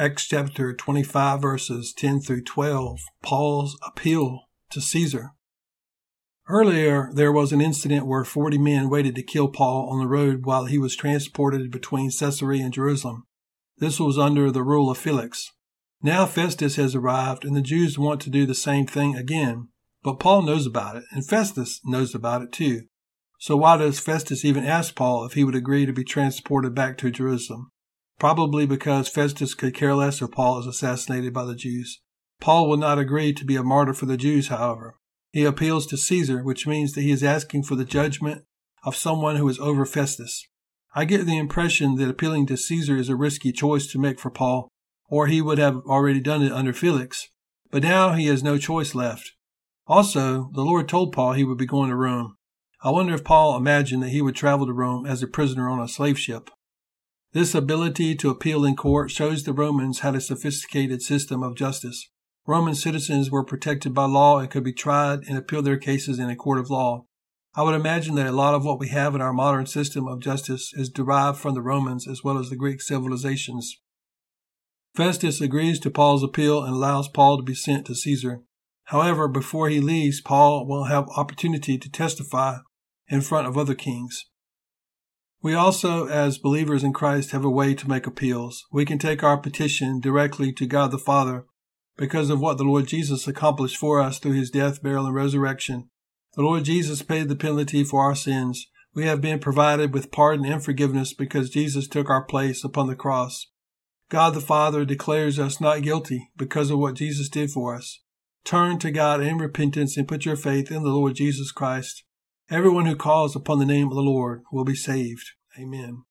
Acts chapter 25 verses 10 through 12, Paul's appeal to Caesar. Earlier, there was an incident where 40 men waited to kill Paul on the road while he was transported between Caesarea and Jerusalem. This was under the rule of Felix. Now Festus has arrived and the Jews want to do the same thing again. But Paul knows about it and Festus knows about it too. So why does Festus even ask Paul if he would agree to be transported back to Jerusalem? Probably because Festus could care less if Paul is assassinated by the Jews. Paul will not agree to be a martyr for the Jews, however. He appeals to Caesar, which means that he is asking for the judgment of someone who is over Festus. I get the impression that appealing to Caesar is a risky choice to make for Paul, or he would have already done it under Felix. But now he has no choice left. Also, the Lord told Paul he would be going to Rome. I wonder if Paul imagined that he would travel to Rome as a prisoner on a slave ship. This ability to appeal in court shows the Romans had a sophisticated system of justice. Roman citizens were protected by law and could be tried and appeal their cases in a court of law. I would imagine that a lot of what we have in our modern system of justice is derived from the Romans as well as the Greek civilizations. Festus agrees to Paul's appeal and allows Paul to be sent to Caesar. However, before he leaves, Paul will have opportunity to testify in front of other kings. We also, as believers in Christ, have a way to make appeals. We can take our petition directly to God the Father because of what the Lord Jesus accomplished for us through his death, burial, and resurrection. The Lord Jesus paid the penalty for our sins. We have been provided with pardon and forgiveness because Jesus took our place upon the cross. God the Father declares us not guilty because of what Jesus did for us. Turn to God in repentance and put your faith in the Lord Jesus Christ. Everyone who calls upon the name of the Lord will be saved. Amen.